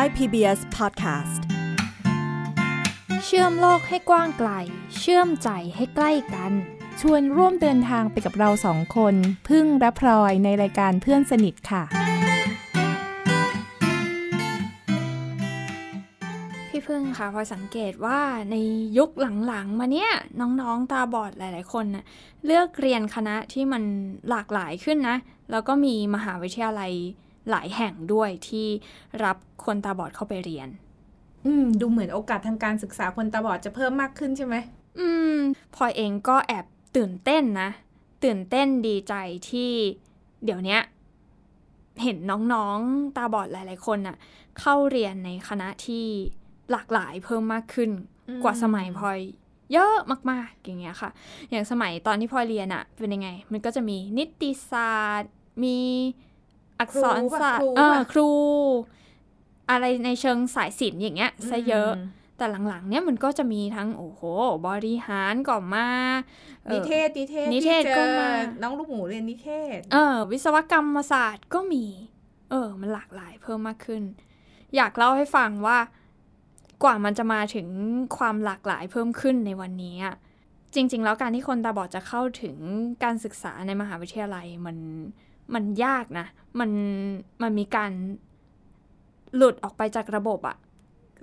Thai PBS Podcast เชื่อมโลกให้กว้างไกล เชื่อมใจให้ใกล้กัน ชวนร่วมเดินทางไปกับเราสองคน พึ่งและพลอยในรายการเพื่อนสนิทค่ะ พี่พึ่งค่ะพลอยสังเกตว่าในยุคหลังๆ มาเนี้ยน้องๆตาบอดหลายๆคนน่ะเลือกเรียนคณะที่มันหลากหลายขึ้นนะ แล้วก็มีมหาวิทยาลัย หลายแห่งด้วยที่รับคนตาบอดเข้าไปเรียน อืม ดูเหมือนโอกาสทางการศึกษาคนตาบอดจะเพิ่มมากขึ้นใช่ไหม อืม พลอยเองก็แอบตื่นเต้นนะ ตื่นเต้นดีใจที่เดี๋ยวเนี้ยเห็นน้องๆตาบอดหลาย ๆ คนน่ะเข้าเรียนในคณะที่หลากหลายเพิ่มมากขึ้นอืมกว่าสมัยพลอยเยอะมากๆ อย่างเงี้ยค่ะ อย่างสมัยตอนที่พลอยเรียนอะเป็นยังไง มันก็จะมีนิติศาสตร์ มี อักษรศาสตครูร์ปะเออครู อะไรในเชิงสายศิลป์อย่างเงี้ยซะเยอะมแต่หลังๆ เนี่ยมันก็จะมีทั้งโอ้โห บริหารก็มาอ่อนิเทศนิเทศนิเทศที่จอก็มาน้องลูกหมูเรียนนิเทศ เออ วิศวกรรมศาสตร์ก็มี เออ มันหลากหลายเพิ่มมากขึ้น อยากเล่าให้ฟังว่ากว่ามันจะมาถึงความหลากหลายเพิ่มขึ้นในวันนี้อะจริง ๆ แล้วการที่คนตาบอดจะเข้าถึงการศึกษาในมหาวิทยาลัยมัน มันยากนะ มันมันมีการหลุดออกไปจากระบบอะ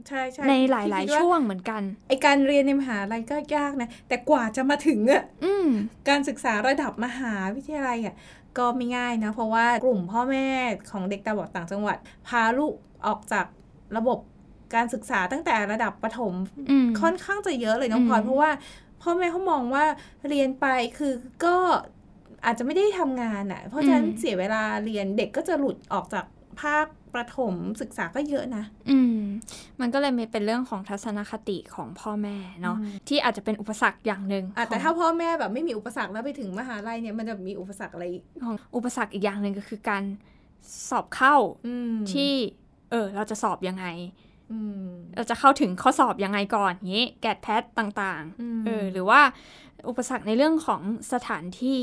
ใช่ใช่ในหลายคิดๆช่วงเหมือนกัน ไอการเรียนในมหาลัยก็ยากนะ แต่กว่าจะมาถึงอะอืมการศึกษาระดับมหาวิทยาลัยอะก็ไม่ง่ายนะ เพราะว่ากลุ่มพ่อแม่ของเด็กตาบอดต่างจังหวัด พาลูกออกจากระบบการศึกษาตั้งแต่ระดับประถมอืมค่อนข้างจะเยอะเลยน้องพลอยอืมเพราะว่าพ่อแม่เขามองว่าเรียนไปคือก็ อาจจะไม่ได้ทำงานอะ เพราะฉะนั้นเสียเวลาเรียนเด็กก็จะหลุดออกจากภาคประถมศึกษาก็เยอะนะ อืม มันก็เลยมีเป็นเรื่องของทัศนคติของพ่อแม่เนาะอืมที่อาจจะเป็นอุปสรรคอย่างหนึ่งอะแต่ของถ้าพ่อแม่แบบไม่มีอุปสรรคแล้วไปถึงมหาลัยเนี่ยมันจะมีอุปสรรคอะไรอีกของอุปสรรคอีกอย่างหนึ่งก็คือการสอบเข้าอืมที่ เออ เราจะสอบยังไงอืมเราจะเข้าถึงข้อสอบยังไงก่อนงี้แกดแพทต่างอืมๆเออหรือว่าอุปสรรคในเรื่องของสถานที่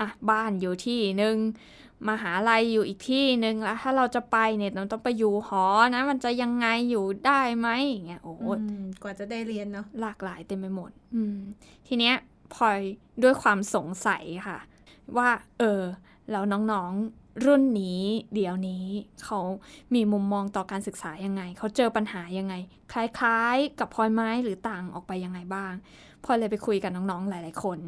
อะบ้านอยู่ที่หนึ่งมหาลัยอยู่อีกที่หนึ่งแล้วถ้าเราจะไปเนี่ยเราต้องไปอยู่หอนะ มันจะยังไงอยู่ได้ไหมอย่างเงี้ยโอ้โหอืมกว่าจะได้เรียนเนาะหลากหลายเต็มไปหมด อืม ทีเนี้ยพลอยด้วยความสงสัยค่ะ ว่า เออแล้วน้องๆรุ่นนี้ เดี๋ยวนี้เขามีมุมมองต่อการศึกษายังไง เขาเจอปัญหายังไง คล้ายๆ กับพลอยไหม้หรือต่างออกไปยังไงบ้างพลอยเลยไปคุยกับน้องๆหลาย ๆ คน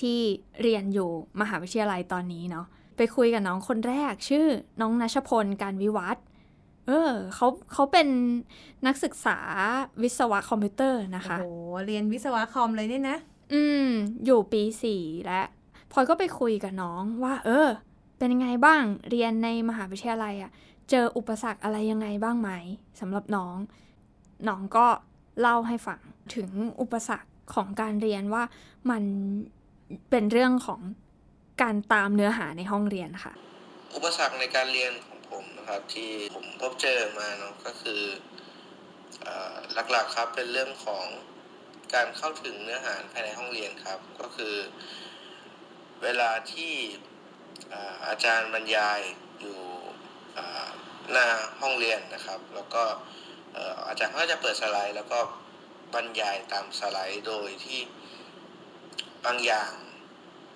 ที่เรียนอยู่มหาวิทยาลัยตอนนี้เนาะไปคุยกับน้องคนแรก ชื่อน้องนัชพลการวิวัฒน์เออเขาเขาเป็นนักศึกษาวิศวะคอมพิวเตอร์นะคะโอ้โหเรียนวิศวะคอมเลยเนี่ยนะ อืม อยู่ปีสี่แล้วพลอยก็ไปคุยกับน้องว่า เออ เป็นยังไงบ้างเรียนในมหาวิทยาลัยอะเจออุปสรรคอะไรยังไงบ้างไหมสำหรับน้องน้องก็เล่าให้ฟังถึงอุปสรรคของการเรียนว่ามัน เป็นเรื่องของการตามเนื้อหาในห้องเรียนค่ะ อุปสรรคในการเรียนของผมนะครับที่ผมพบเจอมาเนาะก็คืออหลักๆครับเป็นเรื่องของการเข้าถึงเนื้อหาภายในห้องเรียนครับ ก็คือเวลาที่อาจารย์บรรยายอยู่หน้าห้องเรียนนะครับ แล้วก็อาจารย์ก็จะเปิดสไลด์ แล้วก็บรรยายตามสไลด์โดยที่ บางอย่าง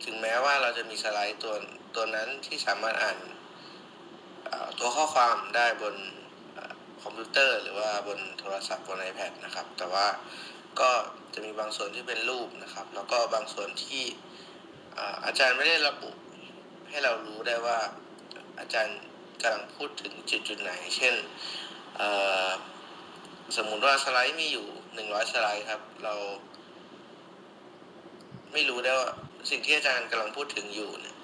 ถึงแม้ว่าเราจะมีสไลด์ตัวตัวนั้นที่สามารถอ่านตัวข้อความได้บนอคอมพิวเตอร์ หรือว่าบนโทรศัพท์บน iPad นะครับ แต่ว่าก็จะมีบางส่วนที่เป็นรูปนะครับ แล้วก็บางส่วนที่อาจารย์ไม่ได้ระบุให้เรารู้ได้ว่าอาจารย์กำลังพูดถึงจุดจุดๆไหน เช่นสมมุติว่าสไลด์มีอยู่หนึ่งร้อยสไลด์ครับ เรา ไม่รู้ได้ว่าสิ่งที่อาจารย์กำลังพูดถึงอยู่เนี่ย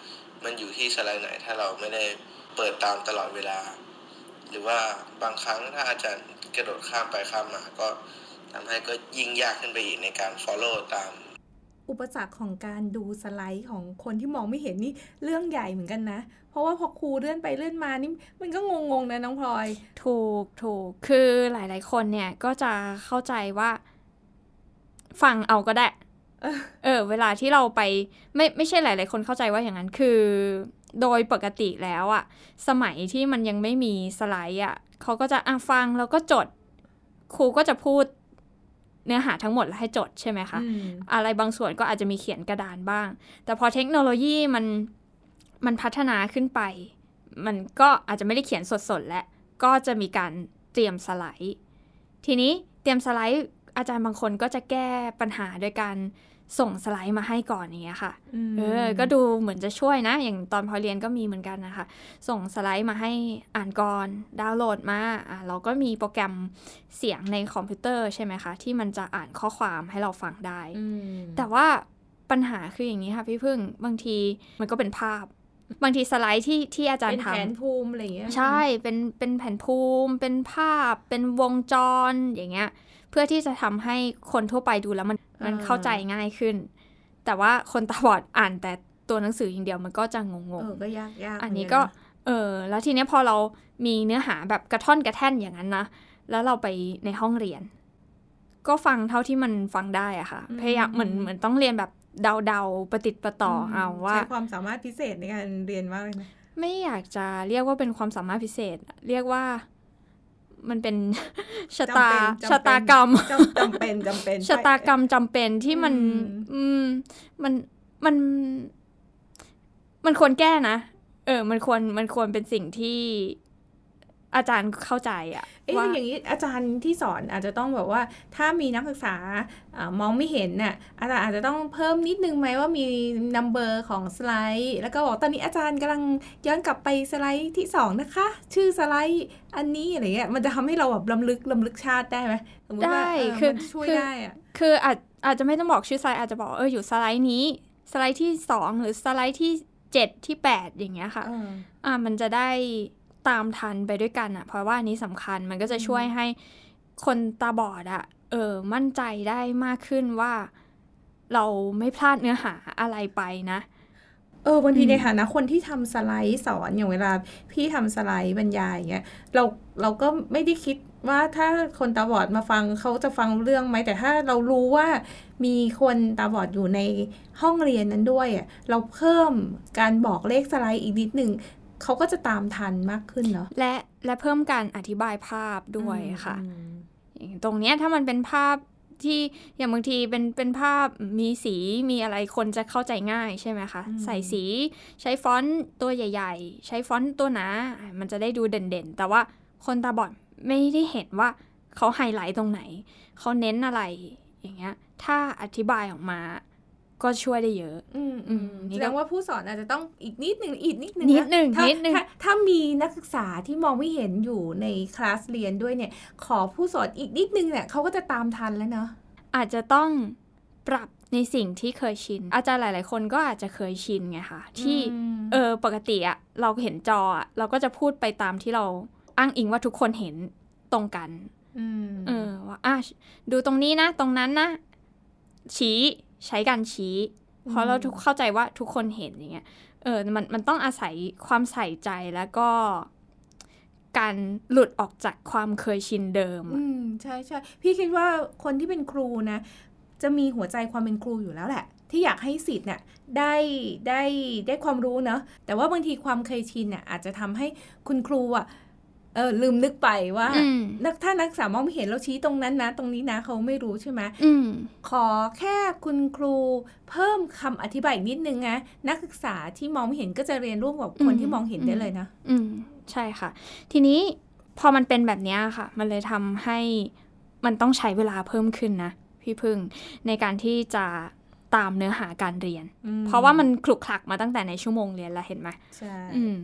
มันอยู่ที่สไลด์ไหน ถ้าเราไม่ได้เปิดตามตลอดเวลา หรือว่าบางครั้งถ้าอาจารย์กระโดดข้ามไปข้ามมาก็ทำให้ก็ยิ่งยากขึ้นไปอีกในการ follow ตาม อุปสรรคของการดูสไลด์ของคนที่มองไม่เห็นนี่เรื่องใหญ่เหมือนกันนะ เพราะว่าพอครูเลื่อนไปเลื่อนมานี่มันก็งงๆนะน้องพลอย ถูกถูกคือหลายๆคนเนี่ยก็จะเข้าใจว่า ฟังเอาก็ได้ เออเออ เวลาที่เราไปไม่ไม่ใช่หลาย ๆ คนเข้าใจว่าอย่างนั้น คือ โดยปกติแล้วอะสมัยที่มันยังไม่มีสไลด์อะเขาก็จะอะฟังแล้วก็จด ครูก็จะพูดเนื้อหาทั้งหมดแล้วให้จดใช่ไหมคะอืมอะไรบางส่วนก็อาจจะมีเขียนกระดานบ้าง แต่พอเทคโนโลยีมันมันพัฒนาขึ้นไป มันก็อาจจะไม่ได้เขียนสดๆและก็จะมีการเตรียมสไลด์ ทีนี้เตรียมสไลด์อาจารย์บางคนก็จะแก้ปัญหาโดยการ ส่งสไลด์มาให้ก่อนอย่างเงี้ยค่ะมเออ ก็ดูเหมือนจะช่วยนะ อย่างตอนพอเรียนก็มีเหมือนกันนะคะ ส่งสไลด์มาให้อ่านก่อน ดาวน์โหลดมา อะเราก็มีโปรแกรมเสียงในคอมพิวเตอร์ใช่ไหมคะ ที่มันจะอ่านข้อความให้เราฟังได้อืมแต่ว่าปัญหาคืออย่างนี้ค่ะพี่พึ่ง บางทีมันก็เป็นภาพ บางทีสไลด์ที่ที่อาจารเป็ย์นทำแผนภูมิอะไรอย่างเงี้ย ใช่ เป็นเป็นแผ่นภูมิ เป็นภาพ เป็นวงจรอย่างเงี้ย เพื่อที่จะทำให้คนทั่วไปดูแล้วมันมันเข้าใจง่ายขึ้น แต่ว่าคนตาบอดอ่านแต่ตัวหนังสืออย่างเดียวมันก็จะงงเออก็ยากยากๆอันนี้เหมืก็กัะเออแล้วทีเนี้ยพอเรามีเนื้อหาแบบกระท่อนกระแท่นอย่างนั้นนะแล้วเราไปในห้องเรียน ก็ฟังเท่าที่มันฟังได้อะค่ะพยายามเหมือนเหมือนต้องเรียนแบบเดาๆประติดประต่อเอาว่าใช้ความสามารถพิเศษในการเรียนมากเลยนะไม่อยากจะเรียกว่าเป็นความสามารถพิเศษ เรียกว่า มันเป็นชะตาจำเป็นชะตากรรมจำจำเป็นจำเป็นชะตากรรมจำเป็นที่มันอือืมมันมัน มันควรแก้นะเออ มันควรมันควรเป็นสิ่งที่ อาจารย์เข้าใจอะเอ๊ะว่าอย่างนี้อาจารย์ที่สอนอาจจะต้องแบบว่า ถ้ามีนักศึกษาอามองไม่เห็นน่ะอาจารย์อาจจะต้องเพิ่มนิดนึงไหมว่ามีนัมเบอร์ของสไลด์ แล้วก็บอกตอนนี้อาจารย์กำลังย้อนกลับไปสไลด์ที่สองนะคะ ชื่อสไลด์อันนี้อะไรเงี้ยมันจะทำให้เราแบบลำลึกลำลึกชาติได้ไหมสมมติว่าได้เคือมันช่วยคือได้อะคืออาจอาจจะไม่ต้องบอกชื่อสไลด์อาจจะบอกเอออยู่สไลด์นี้ สไลด์ที่สองหรือสไลด์ที่เจ็ดที่แปดอย่างเงี้ยค่ะเอออ่ามันจะได้ ตามทันไปด้วยกันอะเพราะว่าอันนี้สำคัญมันก็จะช่วยให้คนตาบอดอะเออมั่นใจได้มากขึ้นว่า เราไม่พลาดเนื้อหาอะไรไปนะ เออบางทีอืมในฐานะคนที่ทำสไลด์สอนอย่างเวลาพี่ทำสไลด์บรรยายอย่างเงี้ยเราเราก็ไม่ได้คิดว่าถ้าคนตาบอดมาฟังเขาจะฟังรู้เรื่องไหมแต่ถ้าเรารู้ว่ามีคนตาบอดอยู่ในห้องเรียนนั้นด้วยอะเราเพิ่มการบอกเลขสไลด์อีกนิดหนึ่ง เขาก็จะตามทันมากขึ้นเนาะและและเพิ่มการอธิบายภาพด้วยค่ะอืมอย่างตรงเนี้ยถ้ามันเป็นภาพที่อย่างบางทีเป็นเป็นภาพมีสีมีอะไรคนจะเข้าใจง่ายใช่ไหมคะอืมใส่สีใช้ฟอนต์ตัวใหญ่ ๆ ใช้ฟอนต์ตัวหนาอะมันจะได้ดูเด่นๆ แต่ว่าคนตาบอดไม่ได้เห็นว่าเขาไฮไลท์ตรงไหน เขาเน้นอะไรอย่างเงี้ยถ้าอธิบายออกมา ก็ช่วยได้เยอะ อือือืมมนี่ก็แสดงว่าผู้สอนอาจจะต้องอีกนิดหนึ่งอีกนิดหนึ่งนิดหนึ่งถ้านิดหนึ่งถ้าถ้ามีนักศึกษาที่มองไม่เห็นอยู่ในคลาสเรียนด้วยเนี่ย ขอผู้สอนอีกนิดนึงเนี่ยเขาก็จะตามทันแล้วเนาะอาจจะต้องปรับในสิ่งที่เคยชิน อาจารย์หลาย ๆ คนก็อาจจะเคยชินไงคะที่มเออปกติอะเราเห็นจออะเราก็จะพูดไปตามที่เราอ้างอิงว่าทุกคนเห็นตรงกันมเออว่าอะดูตรงนี้นะ ตรงนั้นนะชี้ ใช้การชี้ เพราะเราทุกเข้าใจว่าทุกคนเห็นอย่างเงี้ยเออมันมันต้องอาศัยความใส่ใจแล้วก็การหลุดออกจากความเคยชินเดิมอะอืมใช่ใช่พี่คิดว่าคนที่เป็นครูนะ จะมีหัวใจความเป็นครูอยู่แล้วแหละ ที่อยากให้สิทธิ์เนี่ยได้ได้ได้ความรู้เนาะแต่ว่าบางทีความเคยชินเนี่ยอาจจะทำให้คุณครูอะ เออลืมนึกไปว่าอืมนักถ้านักศึกษามองไม่เห็นเราชี้ตรงนั้นนะ ตรงนี้นะเขาไม่รู้ใช่ไหมอืมขอแค่คุณครูเพิ่มคำอธิบายอีกนิดนึงนะนักศึกษาที่มองไม่เห็นก็จะเรียนร่วมกับคนอืมที่มองเห็นได้เลยนะอืมใช่ค่ะ ทีนี้พอมันเป็นแบบเนี้ยค่ะ มันเลยทำให้มันต้องใช้เวลาเพิ่มขึ้นนะพี่พึ่งในการที่จะตามเนื้อหาการเรียนอืมเพราะว่ามันคลุกคลักมาตั้งแต่ในชั่วโมงเรียนแล้วเห็นไหมใช่อืม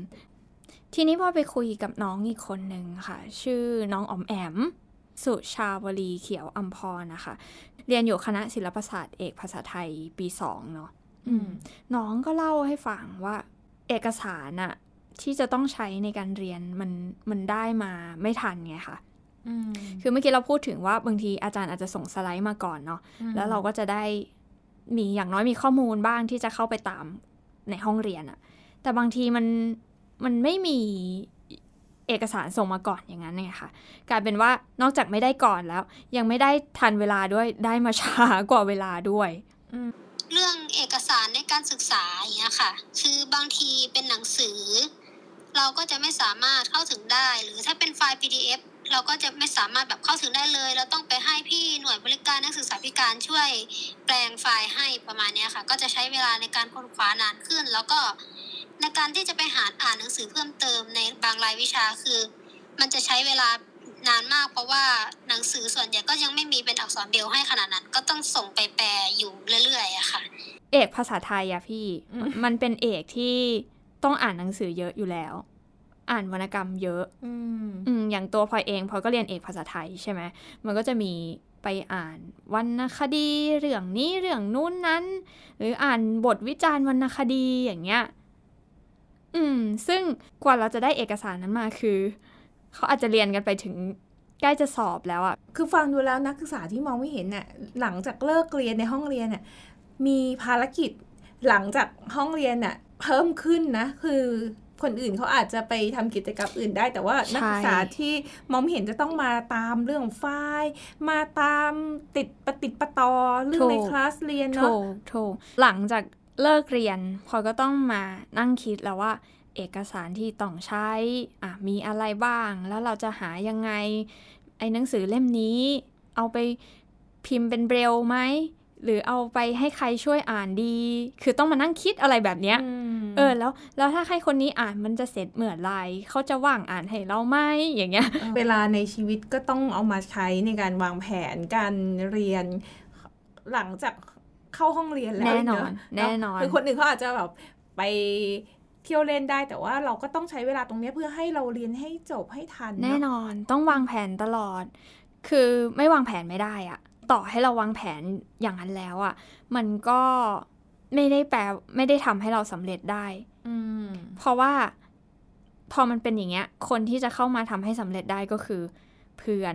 ทีนี้พอไปคุยกับน้องอีกคนหนึ่งค่ะ ชื่อน้องออมแอม สุชาวลีเขียวอัมพรนะคะ เรียนอยู่คณะศิลปศาสตร์เอกภาษาไทยปีสองเนาะอืมน้องก็เล่าให้ฟังว่า เอกสารอะที่จะต้องใช้ในการเรียนมันมันได้มาไม่ทันไงค่ะอืมคือเมื่อกี้เราพูดถึงว่าบางทีอาจารย์อาจจะส่งสไลด์มาก่อนเนาะแล้วเราก็จะได้มีอย่างน้อยมีข้อมูลบ้างที่จะเข้าไปตามในห้องเรียนอะแต่บางทีมัน มันไม่มีเอกสารส่งมาก่อนอย่างนั้นไงค่ะกลายเป็นว่านอกจากไม่ได้ก่อนแล้ว ยังไม่ได้ทันเวลาด้วยได้มาช้ากว่าเวลาด้วยเรื่องเอกสารในการศึกษาอย่างเงี้ยค่ะ คือบางทีเป็นหนังสือ เราก็จะไม่สามารถเข้าถึงได้ หรือถ้าเป็นไฟล์ PDF เราก็จะไม่สามารถแบบเข้าถึงได้เลย เราต้องไปให้พี่หน่วยบริการนักศึกษาพิการช่วยแปลงไฟล์ให้ประมาณนี้ค่ะ ก็จะใช้เวลาในการค้นคว้านานขึ้น แล้วก็ ในการที่จะไปหาอ่านหนังสือเพิ่มเติมในบางรายวิชาคือ มันจะใช้เวลานานมาก เพราะว่าหนังสือส่วนใหญ่ก็ยังไม่มีเป็นอักษรเบรลให้ขนาดนั้น ก็ต้องส่งไปแปลอยู่เรื่อยๆอะค่ะ เอกภาษาไทยอะพี่ มันเป็นเอกที่ต้องอ่านหนังสือเยอะอยู่แล้ว อ่านวรรณกรรมเยอะอืมอืมอย่างตัวพลอยเองพลอยก็เรียนเอกภาษาไทยใช่ไหมมันก็จะมีไปอ่านวรรณคดีเรื่องนี้เรื่องนู้นนั้น หรืออ่านบทวิจารณ์วรรณคดีอย่างเงี้ย อืม ซึ่งกว่าเราจะได้เอกสารนั้นมาคือ เขาอาจจะเรียนกันไปถึงใกล้จะสอบแล้วอะคือฟังดูแล้วนักศึกษาที่มองไม่เห็นน่ะ หลังจากเลิกเรียนในห้องเรียนน่ะ มีภารกิจหลังจากห้องเรียนน่ะ เพิ่มขึ้นนะ คือคนอื่นเขาอาจจะไปทำกิจกรรมอื่นได้ แต่ว่านักศึกษาที่มองไม่เห็นจะต้องมาตามเรื่องไฟล์มาตามติดปฏิดประตอเรื่องในคลาสเรียนโถเนาะโถหลังจาก เลิกเรียนพลอยก็ต้องมานั่งคิดแล้วว่า เอกสารที่ต้องใช้อะมีอะไรบ้าง แล้วเราจะหายังไง ไอ้หนังสือเล่มนี้ เอาไปพิมพ์เป็นเบรลไหม หรือเอาไปให้ใครช่วยอ่านดี คือต้องมานั่งคิดอะไรแบบเนี้ยเออแล้วแล้วถ้าให้คนนี้อ่านมันจะเสร็จเมื่อไหรเขาจะว่างอ่านให้เราไหมอย่างเงี้ย เวลาในชีวิตก็ต้องเอามาใช้ในการวางแผนการเรียนหลังจาก เข้าห้องเรียนแล้วแน่นอนเะแน่นอนคือคนอื่นเขาอาจจะแบบไปเที่ยวเล่นได้แต่ว่าเราก็ต้องใช้เวลาตรงเนี้ยเพื่อให้เราเรียนให้จบให้ทันเะแน่นอนต้องวางแผนตลอด คือไม่วางแผนไม่ได้อะต่อให้เราวางแผนอย่างนั้นแล้วอะมันก็ไม่ได้แปลไม่ได้ทำให้เราสำเร็จได้อืมเพราะว่าพอมันเป็นอย่างเงี้ย คนที่จะเข้ามาทำให้สำเร็จได้ก็คือ เพื่อน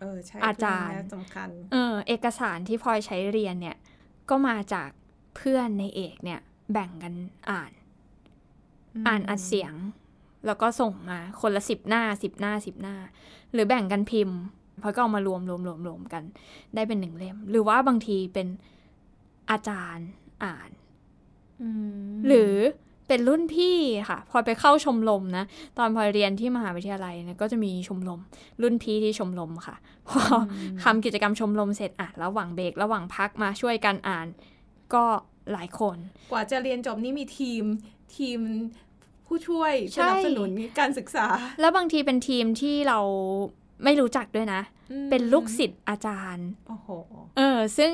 เออใช่อาจารย์เพื่นนะสำคัญเออ เอกสารที่พลอยใช้เรียนเนี่ย ก็มาจากเพื่อนในเอกเนี่ย แบ่งกันอ่าน อ่านอัดเสียง แล้วก็ส่งมาคนละสิบหน้าสิบหน้าสิบหน้า หรือแบ่งกันพิมพ์พอยก็เอามารวมรวมรวมรวมกัน ได้เป็นหนึ่งเล่ม หรือว่าบางทีเป็นอาจารย์อ่านอืมหรือ เป็นรุ่นพี่ค่ะ พอไปเข้าชมรมนะ ตอนพอเรียนที่มหาวิทยาลัยเนะก็จะมีชมรมรุ่นพี่ที่ชมรมค่ะพออทำกิจกรรมชมรมเสร็จอะระหว่างเบรกระหว่างพักมาช่วยกันอ่าน ก็หลายคน กว่าจะเรียนจบนี่มีทีมทีมผู้ช่วยใช่สนับสนุนการศึกษา แล้วบางทีเป็นทีมที่เราไม่รู้จักด้วยนะอืมเป็นลูกศิษย์อาจารย์ โอ้โห เออ ซึ่ง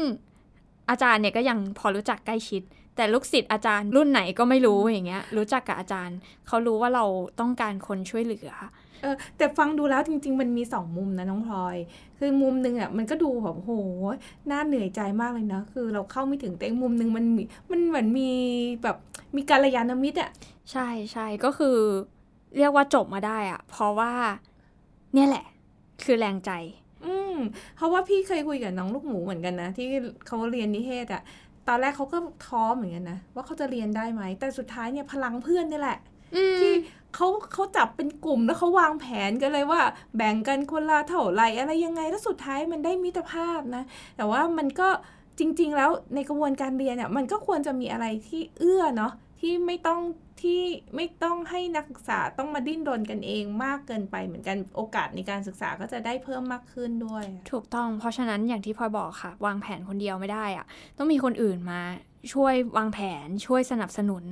อาจารย์เนี่ยก็ยังพอรู้จักใกล้ชิด แต่ลูกศิษย์อาจารย์รุ่นไหนก็ไม่รู้อย่างเงี้ย รู้จักกับอาจารย์ เขารู้ว่าเราต้องการคนช่วยเหลือเออแต่ฟังดูแล้วจริง ๆ มันมีสองมุมนะน้องพลอย คือมุมหนึ่งอะมันก็ดูแบบโหน่าเหนื่อยใจมากเลยนะคือเราเข้าไม่ถึงแต่อีกมุมหนึ่งมันมีมันเหมือนมีแบบมีการยานมิตรอะใช่ใช่ก็คือ เรียกว่าจบมาได้อะเพราะว่า เนี่ยแหละ คือแรงใจ อืมเพราะว่าพี่เคยคุยกับน้องลูกหมูเหมือนกันนะ ที่เขาเรียนนิเทศอะ ตอนแรกเขาก็ท้อเหมือนกันนะว่าเขาจะเรียนได้ไหม แต่สุดท้ายเนี่ยพลังเพื่อนนี่แหละอืมที่เขาเขาจับเป็นกลุ่มแล้วเขาวางแผนกันเลยว่า แบ่งกันคนละเท่าไหรอะไรยังไงแล้วสุดท้ายมันได้มิตรภาพนะ แต่ว่ามันก็จริง ๆ แล้วในกระบวนการเรียนเนี่ยมันก็ควรจะมีอะไรที่เอื้อเนาะ ที่ไม่ต้องที่ไม่ต้องให้นักศึกษาต้องมาดิ้นรนกันเองมากเกินไปเหมือนกันโอกาสในการศึกษาก็จะได้เพิ่มมากขึ้นด้วย ถูกต้องเพราะฉะนั้นอย่างที่พลอยบอกค่ะ วางแผนคนเดียวไม่ได้อะต้องมีคนอื่นมาช่วยวางแผนช่วยสนับสนุน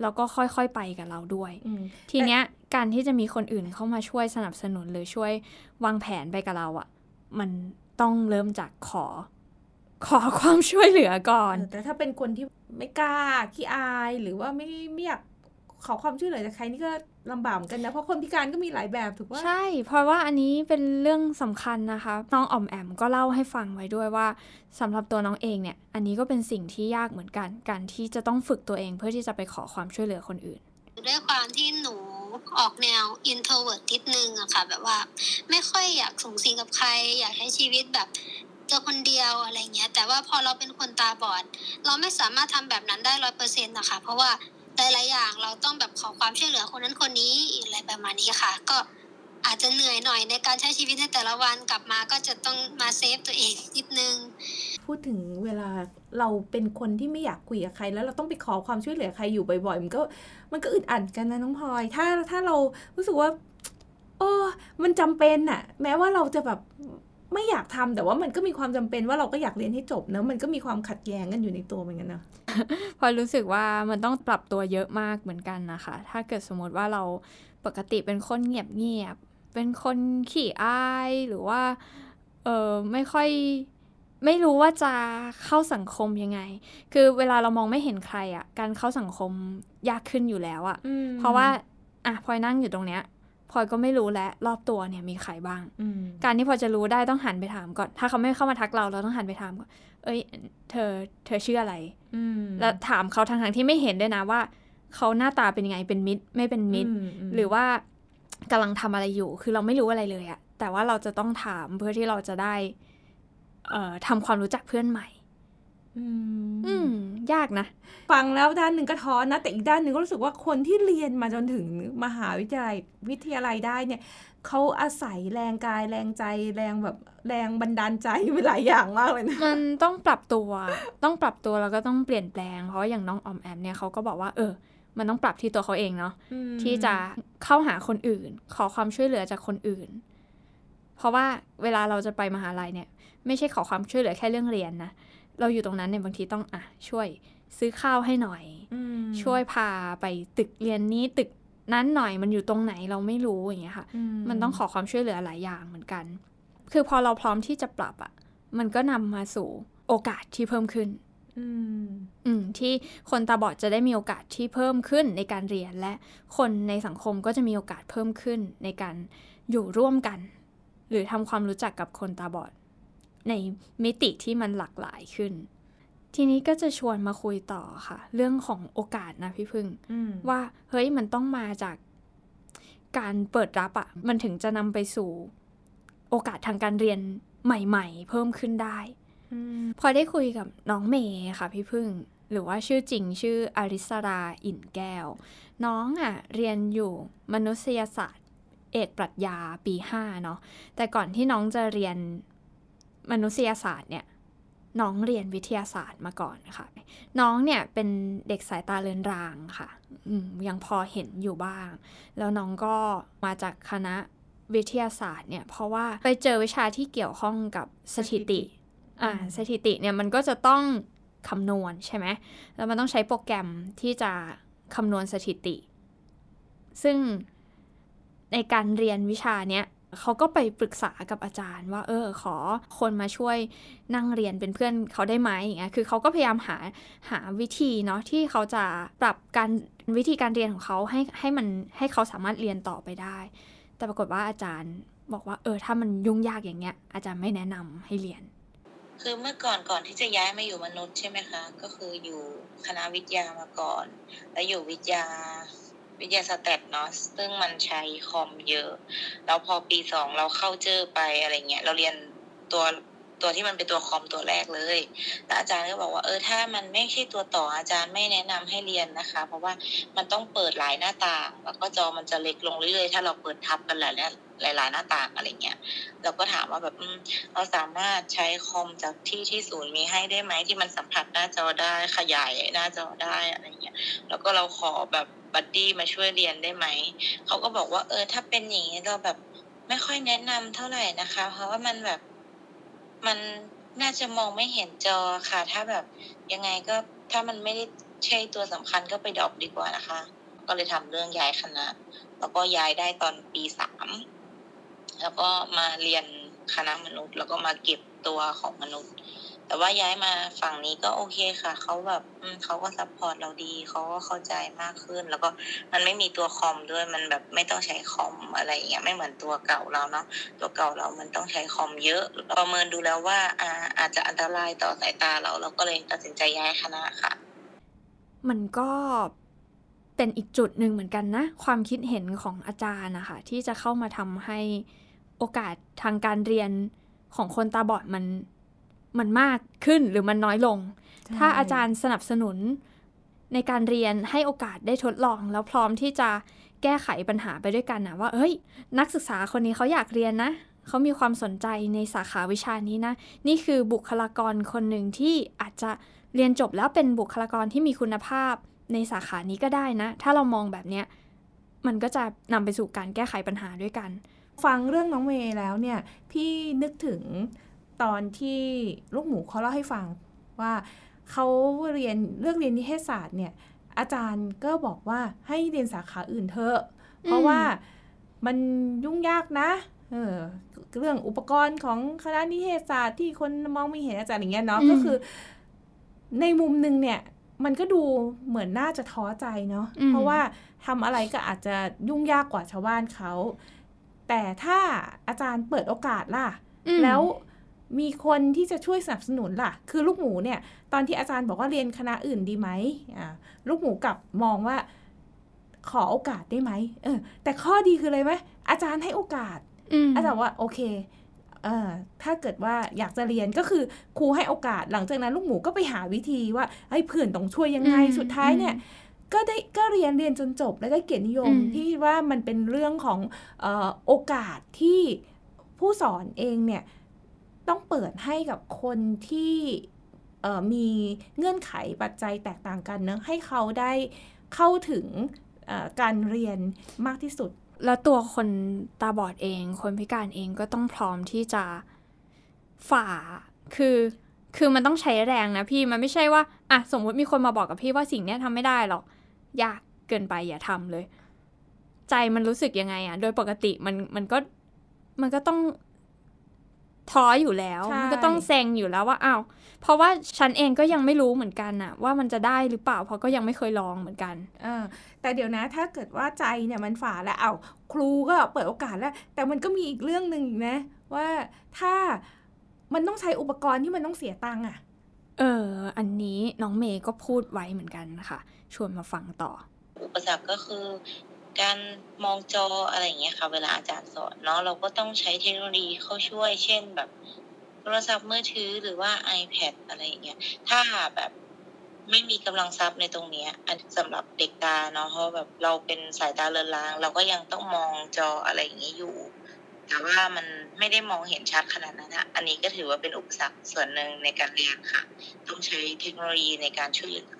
แล้วก็ค่อยๆไปกับเราด้วยอืมทีเนี้ยการที่จะมีคนอื่นเข้ามาช่วยสนับสนุนหรือช่วยวางแผนไปกับเราอะ่ะ มันต้องเริ่มจากขอ ขอความช่วยเหลือก่อนเออแต่ถ้าเป็นคนที่ ไม่กล้าขี้อายหรือว่าไม่ไม่อยากขอความช่วยเหลือจากใครนี่ก็ลำบากเหมือนกันนะ เพราะคนพิการก็มีหลายแบบถูกว่าใช่ เพราะว่าอันนี้เป็นเรื่องสำคัญนะคะ น้องออมแอมก็เล่าให้ฟังไว้ด้วยว่าสำหรับตัวน้องเองเนี่ย อันนี้ก็เป็นสิ่งที่ยากเหมือนกัน การที่จะต้องฝึกตัวเองเพื่อที่จะไปขอความช่วยเหลือคนอื่นด้วยความที่หนูออกแนว introvert นิดนึงอะค่ะ แบบว่า ไม่ค่อยอยากสูงสิงกับใคร อยากใช้ชีวิตแบบ ตัวคนเดียวอะไรเงี้ย แต่ว่าพอเราเป็นคนตาบอด เราไม่สามารถทำแบบนั้นได้ร้อยเปอร์เซ็นต์นะคะ เพราะว่าหลายๆอย่างเราต้องแบบขอความช่วยเหลือคนนั้นคนนี้อะไรประมาณนี้ค่ะ ก็อาจจะเหนื่อยหน่อยในการใช้ชีวิตในแต่ละวันกลับมาก็จะต้องมาเซฟตัวเองนิดนึง พูดถึงเวลาเราเป็นคนที่ไม่อยากคุยกับใคร แล้วเราต้องไปขอความช่วยเหลือใครอยู่บ่อยๆ มันก็มันก็อึดอัดกันนะน้องพลอย ถ้าถ้าเรารู้สึกว่า โอ้มันจำเป็นอะแม้ว่าเราจะแบบ ไม่อยากทำแต่ว่ามันก็มีความจำเป็นว่าเราก็อยากเรียนให้จบเนอะมันก็มีความขัดแย้งกันอยู่ในตัวเหมือนกันเนอะพอรู้สึกว่ามันต้องปรับตัวเยอะมากเหมือนกันนะคะ ถ้าเกิดสมมติว่าเราปกติเป็นคนเงียบเงียบๆเป็นคนขี้อายหรือว่าเออไม่ค่อยไม่รู้ว่าจะเข้าสังคมยังไง คือเวลาเรามองไม่เห็นใครอะ่ะ การเข้าสังคมยากขึ้นอยู่แล้วอะ่ะ เพราะว่าอะพลอยนั่งอยู่ตรงเนี้ย พลอยก็ไม่รู้แล้วรอบตัวเนี่ยมีใครบ้างอืมการที่พอจะรู้ได้ต้องหันไปถามก่อน ถ้าเขาไม่เข้ามาทักเราเราต้องหันไปถามก่อน เอ้ย เธอ เธอชื่ออะไรอืมแล้วถามเขาทางๆที่ไม่เห็นด้วยนะว่า เขาหน้าตาเป็นยังไง เป็นมิตร ไม่เป็นมิตรมหรือว่ากำลังทำอะไรอยู่ คือเราไม่รู้อะไรเลยอะแต่ว่าเราจะต้องถามเพื่อที่เราจะได้เอ่อทำความรู้จักเพื่อนใหม่ อืมอืม ยากนะ ฟังแล้วด้านหนึ่งก็ท้อนะ แต่อีกด้านหนึ่งก็รู้สึกว่าคนที่เรียนมาจนถึงมหาวิทยาลัยวิทยาลัยได้เนี่ยเขาอาศัยแรงกายแรงใจแรงแบบแรงบันดาลใจไปหลายอย่างมากเลยนะมันต้องปรับตัว ต้องปรับตัวแล้วก็ต้องเปลี่ยนแปลง เพราะอย่างน้องออมแอมเนี่ยเขาก็บอกว่าเออ มันต้องปรับที่ตัวเขาเองเนาะที่จะเข้าหาคนอื่น ขอความช่วยเหลือจากคนอื่น เพราะว่าเวลาเราจะไปมหาลัยเนี่ย ไม่ใช่ขอความช่วยเหลือแค่เรื่องเรียนนะ เราอยู่ตรงนั้นเนี่ยบางทีต้องอะช่วยซื้อข้าวให้หน่อยช่วยพาไปตึกเรียนนี้ตึกนั้นหน่อยมันอยู่ตรงไหนเราไม่รู้อย่างเงี้ยค่ะ มันต้องขอความช่วยเหลือหลายอย่างเหมือนกัน คือพอเราพร้อมที่จะปรับอะ่ะ มันก็นำมาสู่โอกาสที่เพิ่มขึ้น อืมอืมที่คนตาบอดจะได้มีโอกาสที่เพิ่มขึ้นในการเรียนและคนในสังคมก็จะมีโอกาสเพิ่มขึ้นในการอยู่ร่วมกัน หรือทำความรู้จักกับคนตาบอด ในมิติที่มันหลากหลายขึ้น ทีนี้ก็จะชวนมาคุยต่อค่ะ เรื่องของโอกาสนะพี่พึ่งอืมว่าเฮ้ยมันต้องมาจากการเปิดรับอะ่ะ มันถึงจะนำไปสู่โอกาสทางการเรียนใหม่ ๆ เพิ่มขึ้นได้อืมพอได้คุยกับน้องเมย์ค่ะพี่พึ่ง หรือว่าชื่อจริงชื่ออาริสราอินแก้ว น้องอะ่ะ เรียนอยู่มนุษยศาสตร์ เอกปรัชญาปีห้าเนาะแต่ก่อนที่น้องจะเรียน มนุษยศาสตร์เนี่ยน้องเรียนวิทยาศาสตร์มาก่อนค่ะ น้องเนี่ยเป็นเด็กสายตาเลือนรางค่ะอืมยังพอเห็นอยู่บ้าง แล้วน้องก็มาจากคณะวิทยาศาสตร์เนี่ย เพราะว่าไปเจอวิชาที่เกี่ยวข้องกับสถิติ อ่า สถิติเนี่ยมันก็จะต้องคำนวณใช่ไหม แล้วมันต้องใช้โปรแกรมที่จะคำนวณสถิติ ซึ่งในการเรียนวิชาเนี้ย เขาก็ไปปรึกษากับอาจารย์ ว่าเออขอคนมาช่วยนั่งเรียนเป็นเพื่อนเขาได้ไหมอย่างเงี้ยคือเขาก็พยายามหาหาวิธีเนาะที่เขาจะปรับการวิธีการเรียนของเขาให้ให้มันให้เขาสามารถเรียนต่อไปได้ แต่ปรากฏว่าอาจารย์บอกว่าเออถ้ามันยุ่งยากอย่างเงี้ย อาจารย์ไม่แนะนำให้เรียน คือเมื่อก่อนก่อนที่จะย้ายมาอยู่มนุษย์ใช่ไหมคะ ก็คืออยู่คณะวิทยามาก่อน แล้วอยู่วิทยา วิทยาสแตทเนาะซึ่งมันใช้คอมเยอะ แล้วพอปีสองเราเข้าเจอไปอะไรเงี้ย เราเรียนตัวตัวที่มันเป็นตัวคอมตัวแรกเลยแล้วอาจารย์ก็บอกว่าเออถ้ามันไม่ใช่ตัวต่ออาจารย์ไม่แนะนำให้เรียนนะคะ เพราะว่ามันต้องเปิดหลายหน้าต่าง แล้วก็จอมันจะเล็กลงเรื่อยๆ ถ้าเราเปิดทับกันหลายหลายหลายหน้าต่างอะไรเงี้ย เราก็ถามว่าแบบเราสามารถใช้คอมจากที่ที่ศูนย์มีให้ได้ไหมที่มันสัมผัสหน้าจอได้ขยายหน้าจอได้อะไรเงี้ย แล้วก็เราขอแบบ บัดดี้มาช่วยเรียนได้ไหม เขาก็บอกว่าเออ ถ้าเป็นอย่างนี้เราแบบไม่ค่อยแนะนำเท่าไหร่นะคะ เพราะว่ามันแบบมันน่าจะมองไม่เห็นจอค่ะ ถ้าแบบยังไงก็ถ้ามันไม่ได้ใช่ตัวสำคัญก็ไปดรอปดีกว่านะคะ ก็เลยทำเรื่องย้ายคณะ แล้วก็ย้ายได้ตอนปีสามแล้วก็มาเรียนคณะมนุษย์ แล้วก็มาเก็บตัวของมนุษย์ แต่ว่าย้ายมาฝั่งนี้ก็โอเคค่ะ เขาแบบอือเขาก็ support เราดี เขาก็เข้าใจมากขึ้น แล้วก็มันไม่มีตัวคอมด้วย มันแบบไม่ต้องใช้คอมอะไรอย่างเงี้ย ไม่เหมือนตัวเก่าเราเนาะ ตัวเก่าเรามันต้องใช้คอมเยอะ ประเมินดูแล้วว่าอ่าอาจจะอันตรายต่อสายตาเรา เราก็เลยตัดสินใจย้ายคณะค่ะ มันก็เป็นอีกจุดหนึ่งเหมือนกันนะ ความคิดเห็นของอาจารย์นะคะที่จะเข้ามาทำให้โอกาสทางการเรียนของคนตาบอดมัน มันมากขึ้นหรือมันน้อยลง ถ้าอาจารย์สนับสนุนในการเรียนให้โอกาสได้ทดลอง แล้วพร้อมที่จะแก้ไขปัญหาไปด้วยกันนะว่าเฮ้ย นักศึกษาคนนี้เขาอยากเรียนนะเขามีความสนใจในสาขาวิชานี้นะ นี่คือบุคลากรคนหนึ่งที่อาจจะเรียนจบแล้วเป็นบุคลากรที่มีคุณภาพในสาขานี้ก็ได้นะ ถ้าเรามองแบบเนี้ยมันก็จะนำไปสู่การแก้ไขปัญหาด้วยกัน ฟังเรื่องน้องเมย์แล้วเนี่ย พี่นึกถึง ตอนที่ลูกหมูเขาเล่าให้ฟังว่าเขาเรียนเลือกเรียนนิเทศศาสตร์เนี่ยอาจารย์ก็บอกว่าให้เรียนสาขาอื่นเถอะ เพราะว่ามันยุ่งยากนะเออเรื่องอุปกรณ์ของคณะนิเทศศาสตร์ที่คนมองไม่เห็นอาจารย์อย่างเงี้ยเนาะอืมก็คือ ในมุมหนึ่งเนี่ย มันก็ดูเหมือนน่าจะท้อใจเนาะอืมเพราะว่าทำอะไรก็อาจจะยุ่งยากกว่าชาวบ้านเขา แต่ถ้าอาจารย์เปิดโอกาสล่ะอืมแล้ว มีคนที่จะช่วยสนับสนุนล่ะ คือลูกหมูเนี่ย ตอนที่อาจารย์บอกว่าเรียนคณะอื่นดีไหมอ่าลูกหมูกลับมองว่าขอโอกาสได้ไหมเออ แต่ข้อดีคืออะไรไหมอาจารย์ให้โอกาสมอาจารย์ว่าโอเคเอ่อถ้าเกิดว่าอยากจะเรียนก็คือครูให้โอกาสหลังจากนั้นลูกหมูก็ไปหาวิธีว่าเฮ้ยเพื่อนต้องช่วยยังไงอืมสุดท้ายเนี่ยก็ได้ก็เรียนเรียนจนจบ แล้วได้เกียรตินิยมอืมที่คิดว่ามันเป็นเรื่องของเอ่อโอกาสที่ผู้สอนเองเนี่ย ต้องเปิดให้กับคนที่มีเงื่อนไขปัจจัยแตกต่างกันเนะให้เขาได้เข้าถึงการเรียนมากที่สุด แล้วตัวคนตาบอดเอง คนพิการเองก็ต้องพร้อมที่จะฝ่าคือคือมันต้องใช้แรงนะพี่มันไม่ใช่ว่าอะสมมติมีคนมาบอกกับพี่ว่าสิ่งนี้ทำไม่ได้หรอกยากเกินไปอย่าทำเลย ใจมันรู้สึกยังไงอะ โดยปกติมันมันก็มันก็ต้อง ท้ออยู่แล้วใช่มันก็ต้องเซ็งอยู่แล้วว่าอ้าวเพราะว่าฉันเองก็ยังไม่รู้เหมือนกันอะว่ามันจะได้หรือเปล่าเพราะก็ยังไม่เคยลองเหมือนกันเออแต่เดี๋ยวนะถ้าเกิดว่าใจเนี่ยมันฝ่าแล้วเอาครูก็เปิดโอกาสแล้ว แต่มันก็มีอีกเรื่องหนึ่งอีกนะ ว่าถ้ามันต้องใช้อุปกรณ์ที่มันต้องเสียตังค์อะเออ อันนี้น้องเมย์ก็พูดไว้เหมือนกันนะคะชวนมาฟังต่อ อุปสรรคก็คือ การมองจออะไรอย่างเงี้ยค่ะ เวลาอาจารย์สอนเนาะเราก็ต้องใช้เทคโนโลยีเข้าช่วย เช่นแบบโทรศัพท์มือถือหรือว่า iPad อะไรอย่างเงี้ยถ้าแบบไม่มีกำลังทรัพย์ในตรงเนี้ยอันสำหรับเด็กตาเนาะเพราะแบบเราเป็นสายตาเลือนลาง เราก็ยังต้องมองจออะไรอย่างเงี้ยอยู่ แต่ว่ามันไม่ได้มองเห็นชัดขนาดนั้นอะอันนี้ก็ถือว่าเป็นอุปสรรคส่วนหนึ่งในการเรียนค่ะ ต้องใช้เทคโนโลยีในการช่วยเหลือ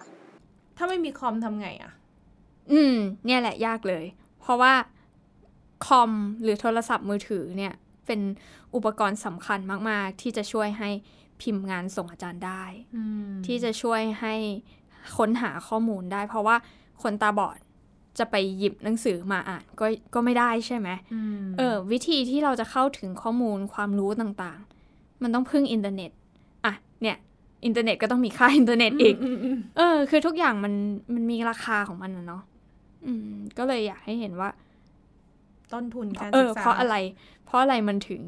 ถ้าไม่มีคอมทำไงอะ อืม เนี่ยแหละยากเลย เพราะว่าคอมหรือโทรศัพท์มือถือเนี่ยเป็นอุปกรณ์สำคัญมาก ๆ ที่จะช่วยให้พิมพ์งานส่งอาจารย์ได้ ที่จะช่วยให้ค้นหาข้อมูลได้ เพราะว่าคนตาบอดจะไปหยิบหนังสือมาอ่านก็ก็ไม่ได้ใช่ไหมเออ วิธีที่เราจะเข้าถึงข้อมูลความรู้ต่างๆ มันต้องพึ่งอินเทอร์เน็ตอะเนี่ย อินเทอร์เน็ตก็ต้องมีค่าอินเทอร์เน็ตอีก เออ คือทุกอย่างมันมันมีราคาของมันนะเนาะ อืม ก็เลยอยากให้เห็นว่า ต้นทุนการเอศึอกษาเพราะอะไร เพราะอะไรมันถึง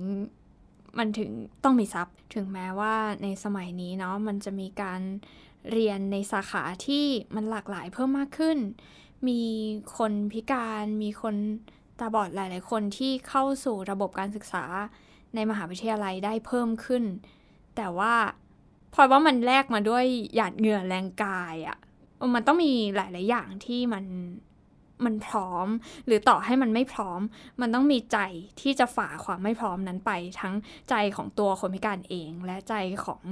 มันถึงต้องมีทรัพย์ ถึงแม้ว่าในสมัยนี้เนาะมันจะมีการเรียนในสาขาที่มันหลากหลายเพิ่มมากขึ้น มีคนพิการ มีคนตาบอดหลาย ๆ คนที่เข้าสู่ระบบการศึกษาในมหาวิทยาลัยได้เพิ่มขึ้น แต่ว่าพลอยว่ามันแลกมาด้วยหยาดเหงื่อแรงกายอะ่ะ มันต้องมีหลาย ๆ อย่างที่มัน มันพร้อม หรือต่อให้มันไม่พร้อม มันต้องมีใจที่จะฝ่าความไม่พร้อมนั้นไป ทั้งใจของตัวคนพิการเอง และใจของ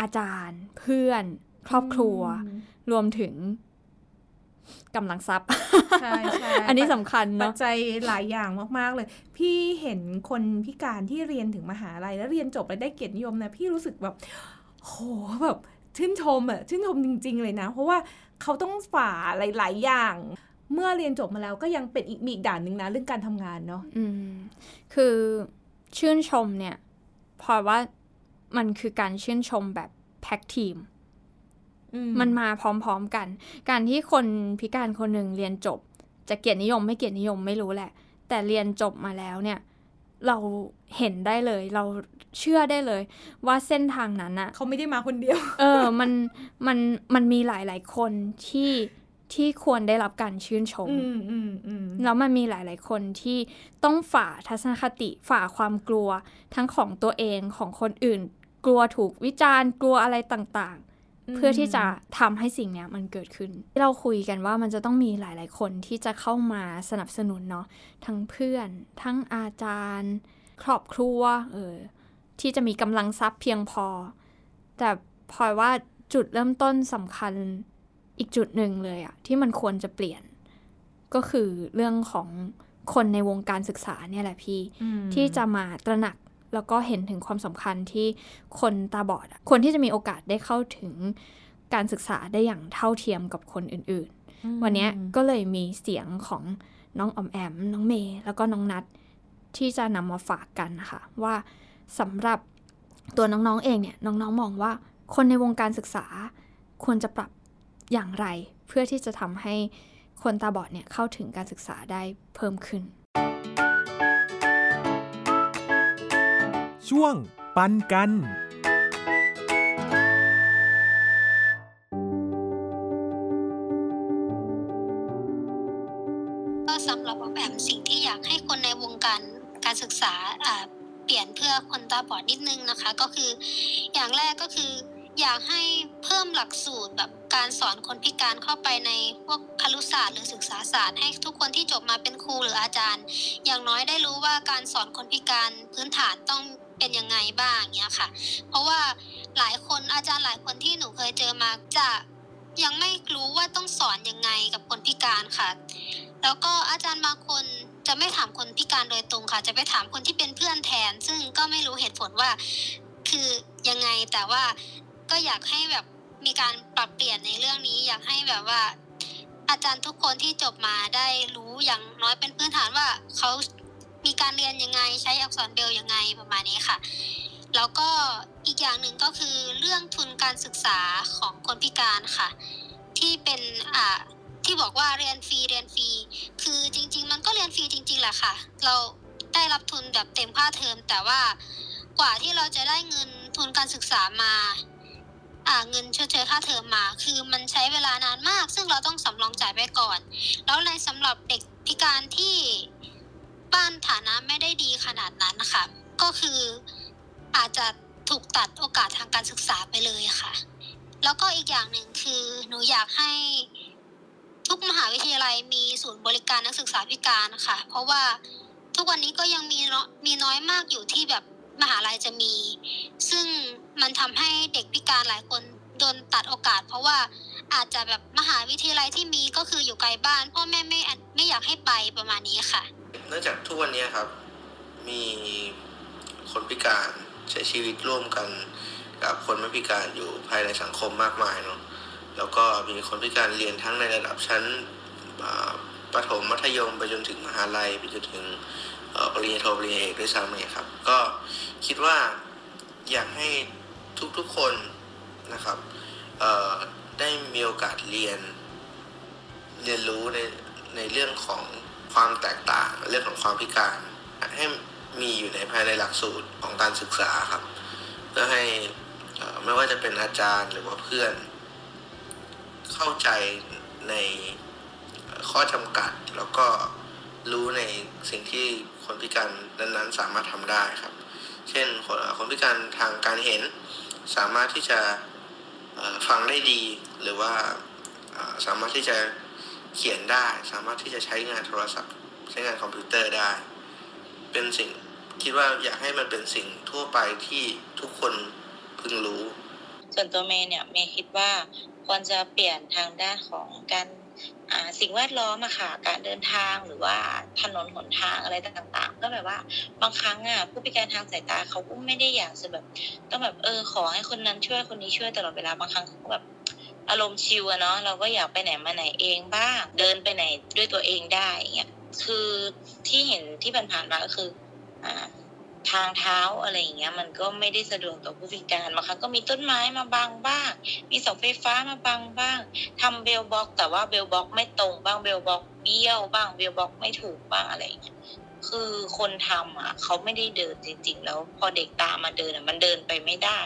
อาจารย์ เพื่อน ครอบครัวอืมรวมถึงกำลังทรัพย์ใช่ใช่อันนี้สำคัญปัจเนาะจัยหลายอย่างมาก ๆ เลย พี่เห็นคนพิการที่เรียนถึงมหาลัย แล้วเรียนจบแล้วได้เกียรตินิยมนะพี่รู้สึกแบบโหแบบชื่นชมอะชื่นชมจริง ๆ เลยนะ เพราะว่าเขาต้องฝ่าหลาย ๆ อย่าง เมื่อเรียนจบมาแล้วก็ยังเป็นอีกมีอีกด่านหนึ่งนะเรื่องการทำงานเนาะอืมคือชื่นชมเนี่ยพลอยว่ามันคือการชื่นชมแบบแพ็กทีมอืมันมาพร้อมๆกัน การที่คนพิการคนหนึ่งเรียนจบ จะเกียรตินิยมไม่เกียรตินิยมไม่รู้แหละ แต่เรียนจบมาแล้วเนี่ย เราเห็นได้เลย เราเชื่อได้เลย ว่าเส้นทางนั้นอะเขาไม่ได้มาคนเดียว เออ มันมันมันมีหลายๆคนที่ ที่ควรได้รับการชื่นชมอืมอืมอืมแล้วมันมีหลาย ๆ คนที่ต้องฝ่าทัศนคติฝ่าความกลัว ทั้งของตัวเองของคนอื่น กลัวถูกวิจารณ์ กลัวอะไรต่างๆ เพื่อที่จะทำให้สิ่งเนี้ยมันเกิดขึ้น เราคุยกันว่ามันจะต้องมีหลาย ๆ คนที่จะเข้ามาสนับสนุนเนาะทั้งเพื่อน ทั้งอาจารย์ ครอบครัวเออที่จะมีกำลังทรัพย์เพียงพอ แต่พลอยว่าจุดเริ่มต้นสำคัญ อีกจุดหนึ่งเลยอะที่มันควรจะเปลี่ยน ก็คือเรื่องของคนในวงการศึกษาเนี่ยแหละพี่ ที่จะมาตระหนักแล้วก็เห็นถึงความสำคัญที่คนตาบอดอะคนที่จะมีโอกาสได้เข้าถึงการศึกษาได้อย่างเท่าเทียมกับคนอื่นๆ วันนี้ก็เลยมีเสียงของน้องอมแอม น้องเมย์แล้วก็น้องนัดที่จะนำมาฝากกันนะคะว่าสำหรับตัวน้องๆเองเนี่ยน้องๆมองว่าคนในวงการศึกษาควรจะปรับ อย่างไร เพื่อที่จะทำให้คนตาบอดเนี่ยเข้าถึงการศึกษาได้เพิ่มขึ้น ช่วงปันกันก็สำหรับออมแอมสิ่งที่อยากให้คนในวงการการศึกษาอ่าเปลี่ยนเพื่อคนตาบอดนิดนึงนะคะ ก็คืออย่างแรกก็คือ อยากให้เพิ่มหลักสูตรแบบ การสอนคนพิการเข้าไปในพวกครุศาสตร์หรือศึกษาศาสตร์ให้ทุกคนที่จบมาเป็นครูหรืออาจารย์ อย่างน้อยได้รู้ว่าการสอนคนพิการพื้นฐานต้องเป็นยังไงบ้างเงี้ยค่ะ เพราะว่าหลายคนอาจารย์หลายคนที่หนูเคยเจอมาจะยังไม่รู้ว่าต้องสอนยังไงกับคนพิการค่ะ แล้วก็อาจารย์บางคนจะไม่ถามคนพิการโดยตรงค่ะ จะไปถามคนที่เป็นเพื่อนแทน ซึ่งก็ไม่รู้เหตุผลว่าคือยังไงแต่ว่าก็อยากให้แบบ มีการปรับเปลี่ยนในเรื่องนี้ อยากให้แบบว่า อาจารย์ทุกคนที่จบมาได้รู้อย่างน้อยเป็นพื้นฐานว่าเขามีการเรียนยังไงใช้อักษรเบลยังไงประมาณนี้ค่ะ แล้วก็อีกอย่างหนึ่งก็คือเรื่องทุนการศึกษาของคนพิการค่ะ ที่เป็นอ่าที่บอกว่าเรียนฟรีเรียนฟรีคือจริง ๆ มันก็เรียนฟรีจริงๆแหละค่ะ เราได้รับทุนแบบเต็มค่าเทอมแต่ว่ากว่าที่เราจะได้เงินทุนการศึกษามา เงินชดเชยค่าเทอมมา คือมันใช้เวลานานมาก ซึ่งเราต้องสำรองจ่ายไปก่อน แล้วในสำหรับเด็กพิการที่บ้านฐานะไม่ได้ดีขนาดนั้นนะคะก็คืออาจจะถูกตัดโอกาสทางการศึกษาไปเลยค่ะ แล้วก็อีกอย่างหนึ่งคือหนูอยากให้ทุกมหาวิทยาลัยมีศูนย์บริการนักศึกษาพิการค่ะ เพราะว่าทุกวันนี้ก็ยังมีเนาะมีน้อยมากอยู่ที่แบบมหาลัยจะมี ซึ่ง มันทำให้เด็กพิการหลายคนโดนตัดโอกาส เพราะว่าอาจจะแบบมหาวิทยาลัยที่มีก็คืออยู่ไกลบ้านพ่อแม่ไม่ไม่อยากให้ไปประมาณนี้ค่ะเนื่องจากทุกวันนี้ครับ มีคนพิการใช้ชีวิตร่วมกันกับคนไม่พิการอยู่ภายในสังคมมากมายเนาะแล้วก็มีคนพิการเรียนทั้งในระดับชั้นประถมมัธยมไปจนถึงมหาลัยไปจนถึงปริญญาโทปริญญาเอกด้วยซ้ำเนี่ยครับ ก็คิดว่าอยากให้ ทุกๆคนนะครับได้มีโอกาสเรียน เรียนรู้ในในเรื่องของความแตกต่างเรื่องของความพิการให้มีอยู่ในภายในหลักสูตรของการศึกษาครับ เพื่อให้เอ่อไม่ว่าจะเป็นอาจารย์หรือว่าเพื่อน เข้าใจในข้อจำกัดแล้วก็รู้ในสิ่งที่คนพิการนั้นๆสามารถทำได้ครับ เช่นคนคนพิการทางการเห็น สามารถที่จะฟังได้ดี หรือว่าสามารถที่จะเขียนได้ สามารถที่จะใช้งานโทรศัพท์ ใช้งานคอมพิวเตอร์ได้ เป็นสิ่งคิดว่าอยากให้มันเป็นสิ่งทั่วไปที่ทุกคนพึงรู้ ส่วนตัวเมย์เนี่ยเมย์คิดว่าควรจะเปลี่ยนทางด้านของการ สิ่งแวดล้อมอะค่ะ การเดินทางหรือว่าถนนหนทางอะไรต่างๆ ก็แบบว่าบางครั้งอะผู้พิการทางสายตาเขาก็ไม่ได้อยากจะแบบ ต้องแบบเออขอให้คนนั้นช่วยคนนี้ช่วยตลอดเวลาบางครั้งเขาก็แบบอารมณ์ chill อะเนาะเราก็อยากไปไหนมาไหนเองบ้าง เดินไปไหนด้วยตัวเองได้เงี้ยคือที่เห็นที่ผ่านๆมาก็คืออ่า ทางเท้าอะไรอย่างเงี้ย มันก็ไม่ได้สะดวกต่อผู้พิการบางครั้งก็มีต้นไม้มาบังบ้าง มีเสาไฟฟ้ามาบังบ้างทำ braille block แต่ว่า braille block ไม่ตรงบ้าง braille block เบี้ยวบ้าง braille block ไม่ถูกบ้างอะไรอย่างเงี้ยคือคนทำอะ เขาไม่ได้เดินจริง ๆ แล้ว พอเด็กตามาเดินอะ มันเดินไปไม่ได้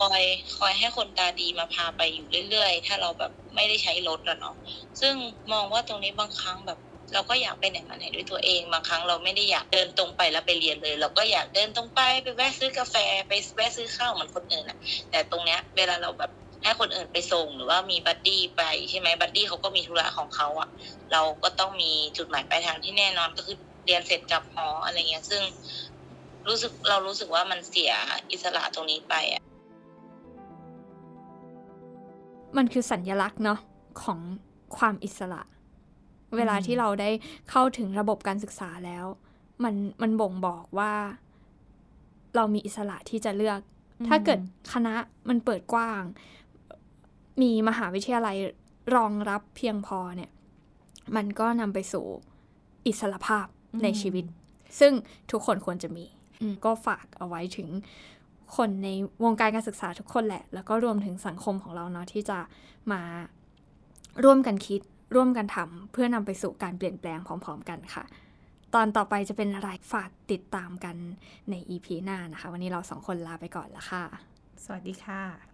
คอยคอยให้คนตาดีมาพาไปอยู่เรื่อย ๆ ถ้าเราแบบไม่ได้ใช้รถอะเนาะซึ่งมองว่าตรงนี้บางครั้งแบบ เราก็อยากไปไหนมาไหนด้วยตัวเอง บางครั้งเราไม่ได้อยากเดินตรงไปแล้วไปเรียนเลย เราก็อยากเดินตรงไปไปแวะซื้อกาแฟไปแวะซื้อข้าวเหมือนคนอื่นอะแต่ตรงเนี้ยเวลาเราแบบให้คนอื่นไปส่งหรือว่ามี buddy ไปใช่ไหม buddy เขาก็มีธุระของเขาอะเราก็ต้องมีจุดหมายปลายทางที่แน่นอนก็คือเรียนเสร็จกลับหออะไรเงี้ยซึ่งรู้สึกเรารู้สึกว่ามันเสียอิสระตรงนี้ไปอะมันคือสัญญลักษณ์เนาะของความอิสระ เวลาที่เราได้เข้าถึงระบบการศึกษาแล้ว มันมันบ่งบอกว่า เรามีอิสระที่จะเลือก ถ้าเกิดคณะมันเปิดกว้าง มีมหาวิทยาลัยรองรับเพียงพอเนี่ย มันก็นำไปสู่อิสรภาพในชีวิต ซึ่งทุกคนควรจะมีอืมก็ฝากเอาไว้ถึงคนในวงการการศึกษาทุกคนแหละ แล้วก็รวมถึงสังคมของเราเนาะที่จะมาร่วมกันคิด ร่วมกันทำเพื่อนำไปสู่การเปลี่ยนแปลงพร้อม ๆ กันค่ะ ตอนต่อไปจะเป็นอะไรฝากติดตามกันใน EP หน้านะคะ วันนี้เราสองคนลาไปก่อนละค่ะ สวัสดีค่ะ